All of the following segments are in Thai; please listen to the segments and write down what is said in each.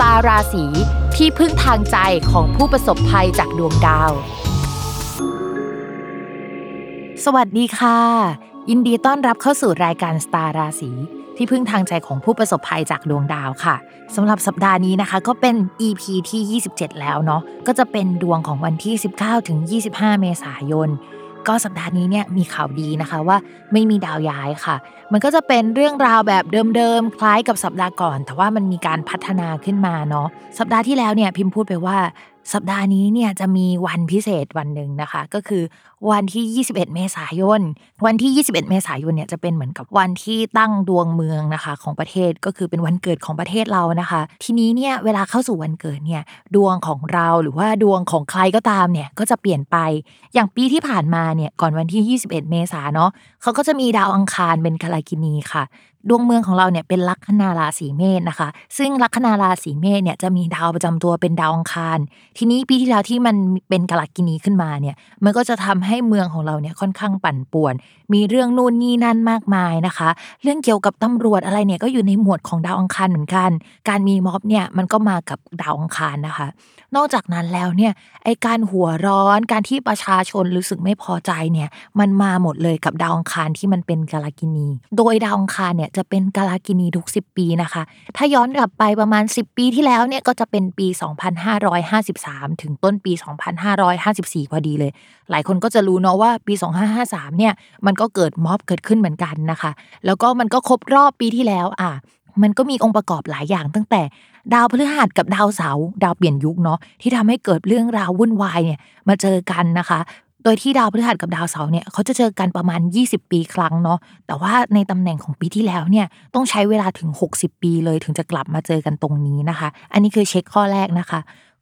ตาราศีที่พึ่งทางใจของผู้ประสบภัยจากดวงดาว สวัสดีค่ะ ยินดีต้อนรับเข้าสู่รายการสตาร์ราศีที่พึ่งทางใจของผู้ประสบภัยจากดวงดาวค่ะสำหรับสัปดาห์นี้นะคะ ก็เป็น EP ที่ 27 แล้วเนาะก็จะเป็นดวงของวันที่ 19ถึง25 เมษายน ก็สัปดาห์นี้เนี่ยมีข่าวดีนะคะว่าไม่มีดาวย้ายค่ะ มันก็จะเป็นเรื่องราวแบบเดิมๆ คล้ายกับสัปดาห์ก่อน แต่ว่ามันมีการพัฒนาขึ้นมาเนาะ สัปดาห์ที่แล้วเนี่ยพิมพ์พูดไปว่าสัปดาห์นี้เนี่ยจะมีวันพิเศษวันหนึ่งนะคะ ก็คือ วันที่ 21 เมษายน วันที่ 21 เมษายนเนี่ยจะเป็นเหมือนกับวันที่ตั้งดวงเมืองนะคะของประเทศก็คือเป็นวันเกิดของประเทศเรานะคะ ทีนี้เนี่ยเวลาเข้าสู่วันเกิดเนี่ยดวงของเราหรือว่าดวงของใครก็ตามเนี่ยก็จะเปลี่ยนไป อย่างปีที่ผ่านมาเนี่ยก่อนวันที่ 21 เมษาเนาะเขาก็จะมีดาวอังคารเป็นกาลกินีค่ะดวงเมืองของเราเนี่ยเป็นลัคนาราศีเมษนะคะ ซึ่งลัคนาราศีเมษเนี่ยจะมีดาวประจำตัวเป็นดาวอังคาร ทีนี้ปีที่แล้วที่มันเป็นกาลกินีขึ้นมาเนี่ย มันก็จะทำให้เมืองของเราเนี่ยค่อนข้างปั่นป่วน มีเรื่องนู่นนี่นั่นมากมายนะคะ เรื่องเกี่ยวกับตำรวจอะไรเนี่ยก็อยู่ในหมวดของดาวอังคารเหมือนกัน การมีม็อบเนี่ยมันก็มากับดาวอังคารนะคะ นอกจากนั้นแล้วเนี่ยไอการหัวร้อนการที่ประชาชนรู้สึกไม่พอใจเนี่ยมันมาหมดเลยกับดาวอังคารที่มันเป็นกาลกินี โดยดาวอังคารเนี่ยจะเป็นกาลกินีทุก 10 ปีนะคะ ถ้าย้อนกลับไปประมาณ 10 ปีที่แล้วเนี่ยก็จะเป็นปี 2553 ถึงต้นปี 2554 พอดีเลย หลายคนก็จะรู้เนาะว่าปี 2553 เนี่ยมันก็เกิดม็อบเกิดขึ้นเหมือนกันนะคะ แล้วก็มันก็ครบรอบปีที่แล้วอะมันก็มีองค์ประกอบหลายอย่างตั้งแต่ดาวพฤหัสกับดาวเสาร์ดาวเปลี่ยนยุคเนาะที่ทำให้เกิดเรื่องราววุ่นวายเนี่ยมาเจอกันนะคะ โดยที่ดาวพฤหัสกับดาวเสาร์เนี่ยเขาจะเจอกันประมาณ 20 ปีครั้งเนาะแต่ว่าในตำแหน่งของปีที่แล้วเนี่ยต้องใช้เวลาถึง 60 ปีเลยถึงจะกลับมาเจอกันตรงนี้นะคะ อันนี้คือเช็คข้อแรกนะคะ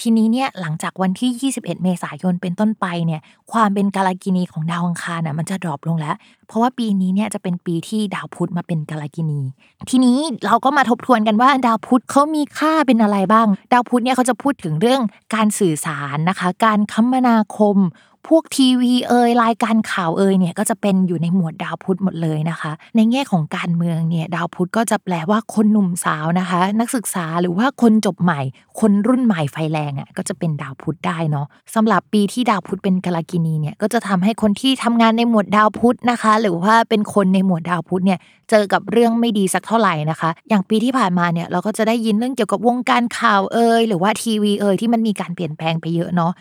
ทีนี้เนี่ยหลังจากวันที่ 21 เมษายนเป็นต้นไปเนี่ยความเป็นกาลกินีของดาวอังคารน่ะมันจะดรอปลงแล้ว เพราะว่าปีนี้เนี่ยจะเป็นปีที่ดาวพุธมาเป็นกาลกินี ทีนี้เราก็มาทบทวนกันว่าดาวพุธเขามีค่าเป็นอะไรบ้าง ดาวพุธเนี่ยเขาจะพูดถึงเรื่องการสื่อสารนะคะ การคมนาคม พวกทีวีเอ่ยรายการข่าวเอ่ยเนี่ยก็จะเป็นอยู่ในหมวดดาวพุธหมดเลยนะคะ ในแง่ของการเมืองเนี่ยดาวพุธก็จะแปลว่าคนหนุ่มสาวนะคะ นักศึกษาหรือว่าคนจบใหม่ คนรุ่นใหม่ไฟแรงอะก็จะเป็นดาวพุธได้เนาะสำหรับปีที่ดาวพุธเป็นกาลกินีเนี่ยก็จะทำให้คนที่ทำงานในหมวดดาวพุธนะคะ หรือว่าเป็นคนในหมวดดาวพุธเนี่ยเจอกับเรื่องไม่ดีสักเท่าไหร่นะคะ อย่างปีที่ผ่านมาเนี่ยเราก็จะได้ยินเรื่องเกี่ยวกับวงการข่าวเอ่ยหรือว่าทีวีเอ่ยที่มันมีการเปลี่ยนแปลงไปเยอะเนาะ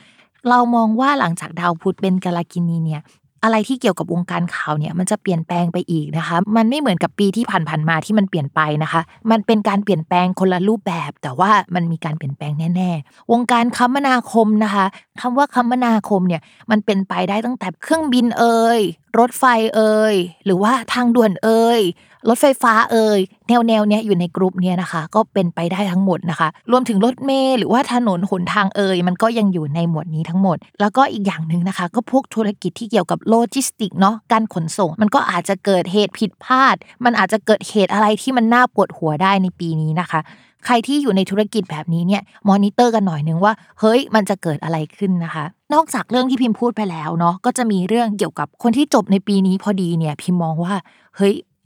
เรามองว่าหลังจากดาวพุธเป็นกาลกินีเนี่ยอะไรที่เกี่ยวกับวงการข่าวเนี่ยมันจะเปลี่ยนแปลงไปอีกนะคะ มันไม่เหมือนกับปีที่ผ่านๆมาที่มันเปลี่ยนไปนะคะ มันเป็นการเปลี่ยนแปลงคนละรูปแบบ แต่ว่ามันมีการเปลี่ยนแปลงแน่ๆ วงการคมนาคมนะคะคำว่าคมนาคมเนี่ยมันเป็นไปได้ตั้งแต่เครื่องบินเอ่ยรถไฟเอ่ยหรือว่าทางด่วนเอ่ย รถไฟฟ้าเอ่ยแนวแนวเนี้ยอยู่ในกลุ่มเนี้ยนะคะ ก็เป็นไปได้ทั้งหมดนะคะ รวมถึงรถเมล์หรือว่าถนนหนทางเอ่ยมันก็ยังอยู่ในหมวดนี้ทั้งหมด แล้วก็อีกอย่างหนึ่งนะคะ ก็พวกธุรกิจที่เกี่ยวกับโลจิสติกเนาะการขนส่ง มันก็อาจจะเกิดเหตุผิดพลาด มันอาจจะเกิดเหตุอะไรที่มันน่าปวดหัวได้ในปีนี้นะคะใครที่อยู่ในธุรกิจแบบนี้เนี่ยมอนิเตอร์กันหน่อยนึงว่าเฮ้ยมันจะเกิดอะไรขึ้นนะคะ นอกจากเรื่องที่พิมพ์พูดไปแล้วเนาะก็จะมีเรื่องเกี่ยวกับคนที่จบในปีนี้พอดีเนี่ยพิมมองว่าเฮ้ย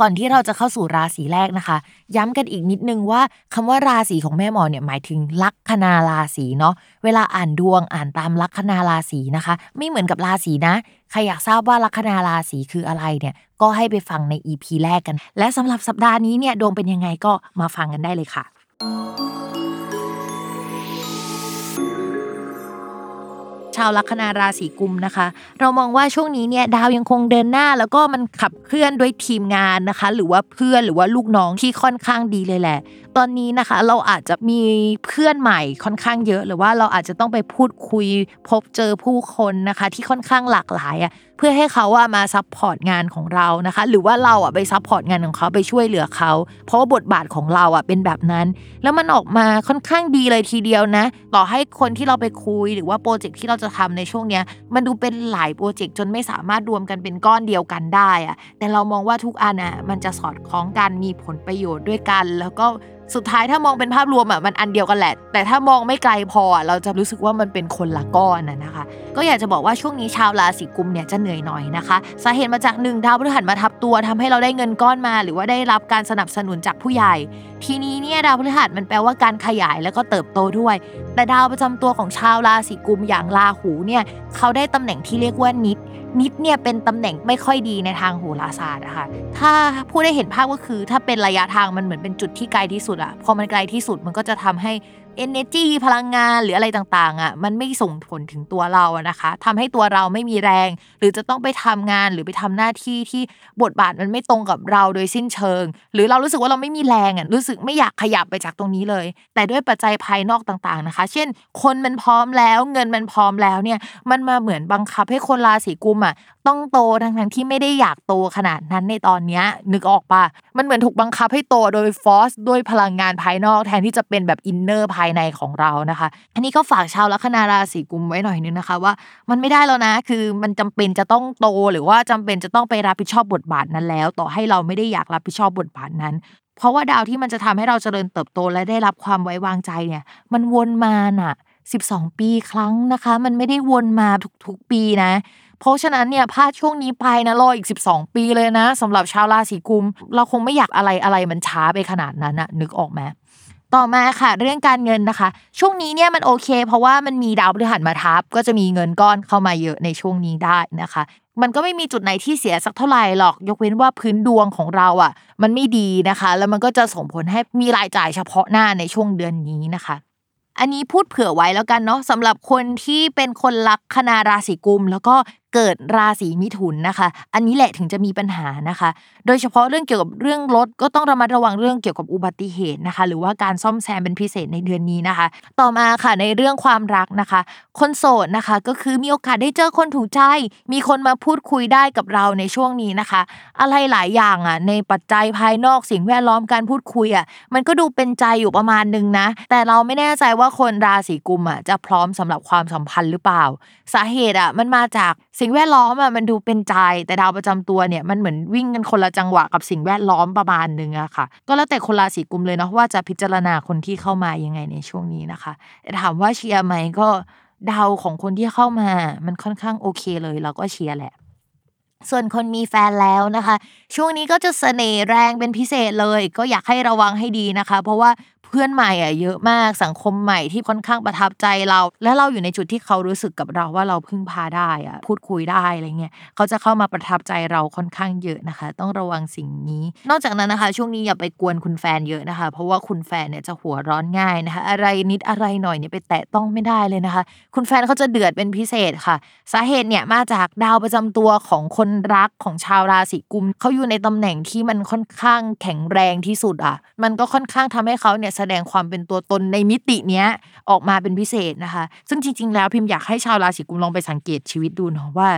ก่อนที่เราจะเข้าสู่ราศีแรกนะคะ ย้ำกันอีกนิดนึงว่าคำว่าราศีของแม่หมอเนี่ยหมายถึงลัคนาราศีเนาะเวลาอ่านดวงอ่านตามลัคนาราศีนะคะ ไม่เหมือนกับราศีนะใครอยากทราบว่าลัคนาราศีคืออะไรเนี่ยก็ให้ไปฟังใน EP แรกกัน และสำหรับสัปดาห์นี้เนี่ยดวงเป็นยังไงก็มาฟังกันได้เลยค่ะ ชาวลัคนาราศีกุมนะคะ เรามองว่าช่วงนี้เนี่ยดาวยังคงเดินหน้า แล้วก็มันขับเคลื่อนด้วยทีมงานนะคะ หรือว่าเพื่อนหรือว่าลูกน้องที่ค่อนข้างดีเลยแหละ ตอนนี้นะคะ เราอาจจะมีเพื่อนใหม่ค่อนข้างเยอะ หรือว่าเราอาจจะต้องไปพูดคุยพบเจอผู้คนนะคะ ที่ค่อนข้างหลากหลายอะเพื่อให้เขาว่ามา support งานของเรานะคะ หรือว่าเราอะไป support งานของเขาไปช่วยเหลือเขา เพราะว่าบทบาทของเราอะเป็นแบบนั้น แล้วมันออกมาค่อนข้างดีเลยทีเดียวนะ ต่อให้คนที่เราไปคุยหรือว่าโปรเจกต์ที่เราจะทำในช่วงเนี้ย มันดูเป็นหลายโปรเจกต์จนไม่สามารถรวมกันเป็นก้อนเดียวกันได้อะแต่เรามองว่าทุกอันอะมันจะสอดคล้องกันมีผลประโยชน์ด้วยกัน แล้วก็สุดท้ายถ้ามองเป็นภาพรวมอะมันอันเดียวกันแหละ แต่ถ้ามองไม่ไกลพอเราจะรู้สึกว่ามันเป็นคนละก้อนนะนะคะ ก็อยากจะบอกว่าช่วงนี้ชาวราศีกุมเนี่ยจะเหนื่อยหน่อยนะคะสาเหตุมาจากหนึ่งดาวพฤหัสมาทับตัวทำให้เราได้เงินก้อนมา หรือว่าได้รับการสนับสนุนจากผู้ใหญ่ทีนี้เนี่ยดาวพฤหัสมันแปลว่าการขยายแล้วก็เติบโตด้วย แต่ดาวประจำตัวของชาวราศีกุมอย่างราหูเนี่ยเขาได้ตำแหน่งที่เรียกว่านิด นิดเนี่ยเป็นตำแหน่งไม่ค่อยดีในทางโหราศาสตร์นะคะถ้าผู้ได้เห็นภาพก็คือถ้าเป็นระยะทางมันเหมือนเป็นจุดที่ไกลที่สุดอะพอมันไกลที่สุดมันก็จะทำให้ energy พลังงานหรืออะไรต่างๆอะมันไม่ส่งผลถึงตัวเราอะนะคะทำให้ตัวเราไม่มีแรง หรือจะต้องไปทำงานหรือไปทำหน้าที่ที่บทบาทมันไม่ตรงกับเราโดยสิ้นเชิง หรือเรารู้สึกว่าเราไม่มีแรงอะรู้สึกไม่อยากขยับไปจากตรงนี้เลย แต่ด้วยปัจจัยภายนอกต่างๆนะคะ เช่น คนมันพร้อมแล้วเงินมันพร้อมแล้วเนี่ยมันมาเหมือนบังคับให้คนราศีกุมอะ ต้องโตทั้งๆที่ไม่ได้อยากโตขนาดนั้นในตอนเนี้ยนึกออกปะมันเหมือนถูกบังคับให้โตโดย force ด้วยพลังงานภายนอกแทนที่จะเป็นแบบ inner ภายในของเรานะคะ อันนี้ก็ฝากชาวลัคนาราศีกุมภ์ไว้หน่อยนึงนะคะ ว่ามันไม่ได้แล้วนะคือมันจำเป็นจะต้องโตหรือว่าจำเป็นจะต้องไปรับผิดชอบบทบาทนั้นแล้ว ต่อให้เราไม่ได้อยากรับผิดชอบบทบาทนั้นเพราะว่าดาวที่มันจะทำให้เราเจริญเติบโตและได้รับความไว้วางใจเนี่ย มันวนมาน่ะ 12 ปีครั้งนะคะ มันไม่ได้วนมาทุกๆปีนะ เพราะฉะนั้นเนี่ยพลาดช่วงนี้ไปนะรออีก 12 ปีเลยนะสำหรับชาวราศีกุม เราคงไม่อยากอะไรอะไรมันช้าไปขนาดนั้นนะนึกออกไหมต่อมาค่ะ เรื่องการเงินนะคะ ช่วงนี้เนี่ยมันโอเค เพราะว่ามันมีดาวพฤหัสมาทับ ก็จะมีเงินก้อนเข้ามาเยอะในช่วงนี้ได้นะคะมันก็ไม่มีจุดไหนที่เสียสักเท่าไหร่หรอก ยกเว้นว่าพื้นดวงของเราอะ มันไม่ดีนะคะ แล้วมันก็จะส่งผลให้มีรายจ่ายเฉพาะหน้าในช่วงเดือนนี้นะคะ อันนี้พูดเผื่อไว้แล้วกันเนาะสำหรับคนที่เป็นคนลักคนาราศีกุม แล้วก็ เกิดราศีมิถุนนะคะ อันนี้แหละถึงจะมีปัญหานะคะ โดยเฉพาะเรื่องเกี่ยวกับเรื่องรถก็ต้องระมัดระวังเรื่องเกี่ยวกับอุบัติเหตุนะคะ หรือว่าการซ่อมแซมเป็นพิเศษในเดือนนี้นะคะ ต่อมาค่ะในเรื่องความรักนะคะ คนโสดนะคะก็คือมีโอกาสได้เจอคนถูกใจ มีคนมาพูดคุยได้กับเราในช่วงนี้นะคะ อะไรหลายอย่างอะในปัจจัยภายนอกสิ่งแวดล้อมการพูดคุยอะมันก็ดูเป็นใจอยู่ประมาณนึงนะ แต่เราไม่แน่ใจว่าคนราศีกุมอะจะพร้อมสำหรับความสัมพันธ์หรือเปล่า สาเหตุอะมันมาจาก สิ่งแวดล้อมอะมันดูเป็นใจแต่ดาวประจำตัวเนี่ยมันเหมือนวิ่งกันคนละจังหวะกับสิ่งแวดล้อมประมาณนึงอะค่ะ ก็แล้วแต่คนราศีกุมเลยเนาะว่าจะพิจารณาคนที่เข้ามายังไงในช่วงนี้นะคะแต่ถามว่าเชียร์ไหมก็ดาวของคนที่เข้ามา มันค่อนข้างโอเคเลยเราก็เชียร์แหละส่วนคนมีแฟนแล้วนะคะ ช่วงนี้ก็จะเสน่ห์แรงเป็นพิเศษเลย ก็อยากให้ระวังให้ดีนะคะ เพราะว่า เพื่อนใหม่อะเยอะมากสังคมใหม่ที่ค่อนข้างประทับใจเรา และเราอยู่ในจุดที่เขารู้สึกกับเราว่าเราพึ่งพาได้อะพูดคุยได้อะไรเงี้ยเขาจะเข้ามาประทับใจเราค่อนข้างเยอะนะคะ ต้องระวังสิ่งนี้ นอกจากนั้นนะคะ ช่วงนี้อย่าไปกวนคุณแฟนเยอะนะคะ เพราะว่าคุณแฟนเนี่ยจะหัวร้อนง่ายนะคะ อะไรนิดอะไรหน่อยเนี่ยไปแตะต้องไม่ได้เลยนะคะ คุณแฟนเขาจะเดือดเป็นพิเศษค่ะ สาเหตุเนี่ยมาจากดาวประจำตัวของคนรักของชาวราศีกุมเขาอยู่ในตำแหน่งที่มันค่อนข้างแข็งแรงที่สุดอะ มันก็ค่อนข้างทำให้เขาเนี่ยแสดงความเป็นตัวตนในมิติเนี้ยออกมาเป็นพิเศษนะคะ ซึ่งจริง ๆ แล้วพิมพ์อยากให้ชาวราศีกุมลองไปสังเกตชีวิตดูเนาะว่า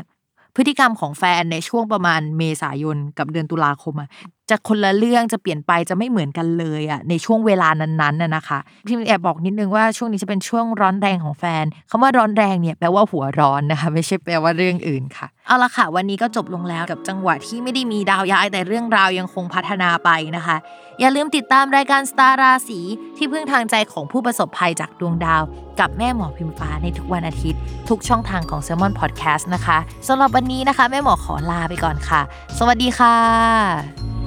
พฤติกรรมของแฟนในช่วงประมาณเมษายนกับเดือนตุลาคมอะ จะคนละเรื่องจะเปลี่ยนไปจะไม่เหมือนกันเลยอะในช่วงเวลานั้นๆน่ะนะคะพิมแอบบอกนิดนึงว่าช่วงนี้จะเป็นช่วงร้อนแรงของแฟนคำว่าร้อนแรงเนี่ยแปลว่าหัวร้อนนะคะ ไม่ใช่แปลว่าเรื่องอื่นค่ะเอาละค่ะ วันนี้ก็จบลงแล้วกับจังหวะที่ไม่ได้มีดาวย้ายแต่เรื่องราวยังคงพัฒนาไปนะคะ อย่าลืมติดตามรายการสตาร์ราศีที่พึ่งทางใจของผู้ประสบภัยจากดวงดาว กับแม่หมอพิมฟ้าในทุกวันอาทิตย์ ทุกช่องทางของ s ซ l m o n Podcast นะคะสำหรับวันนี้นะคะ แม่หมอขอลาไปก่อนค่ะ สวัสดีค่ะ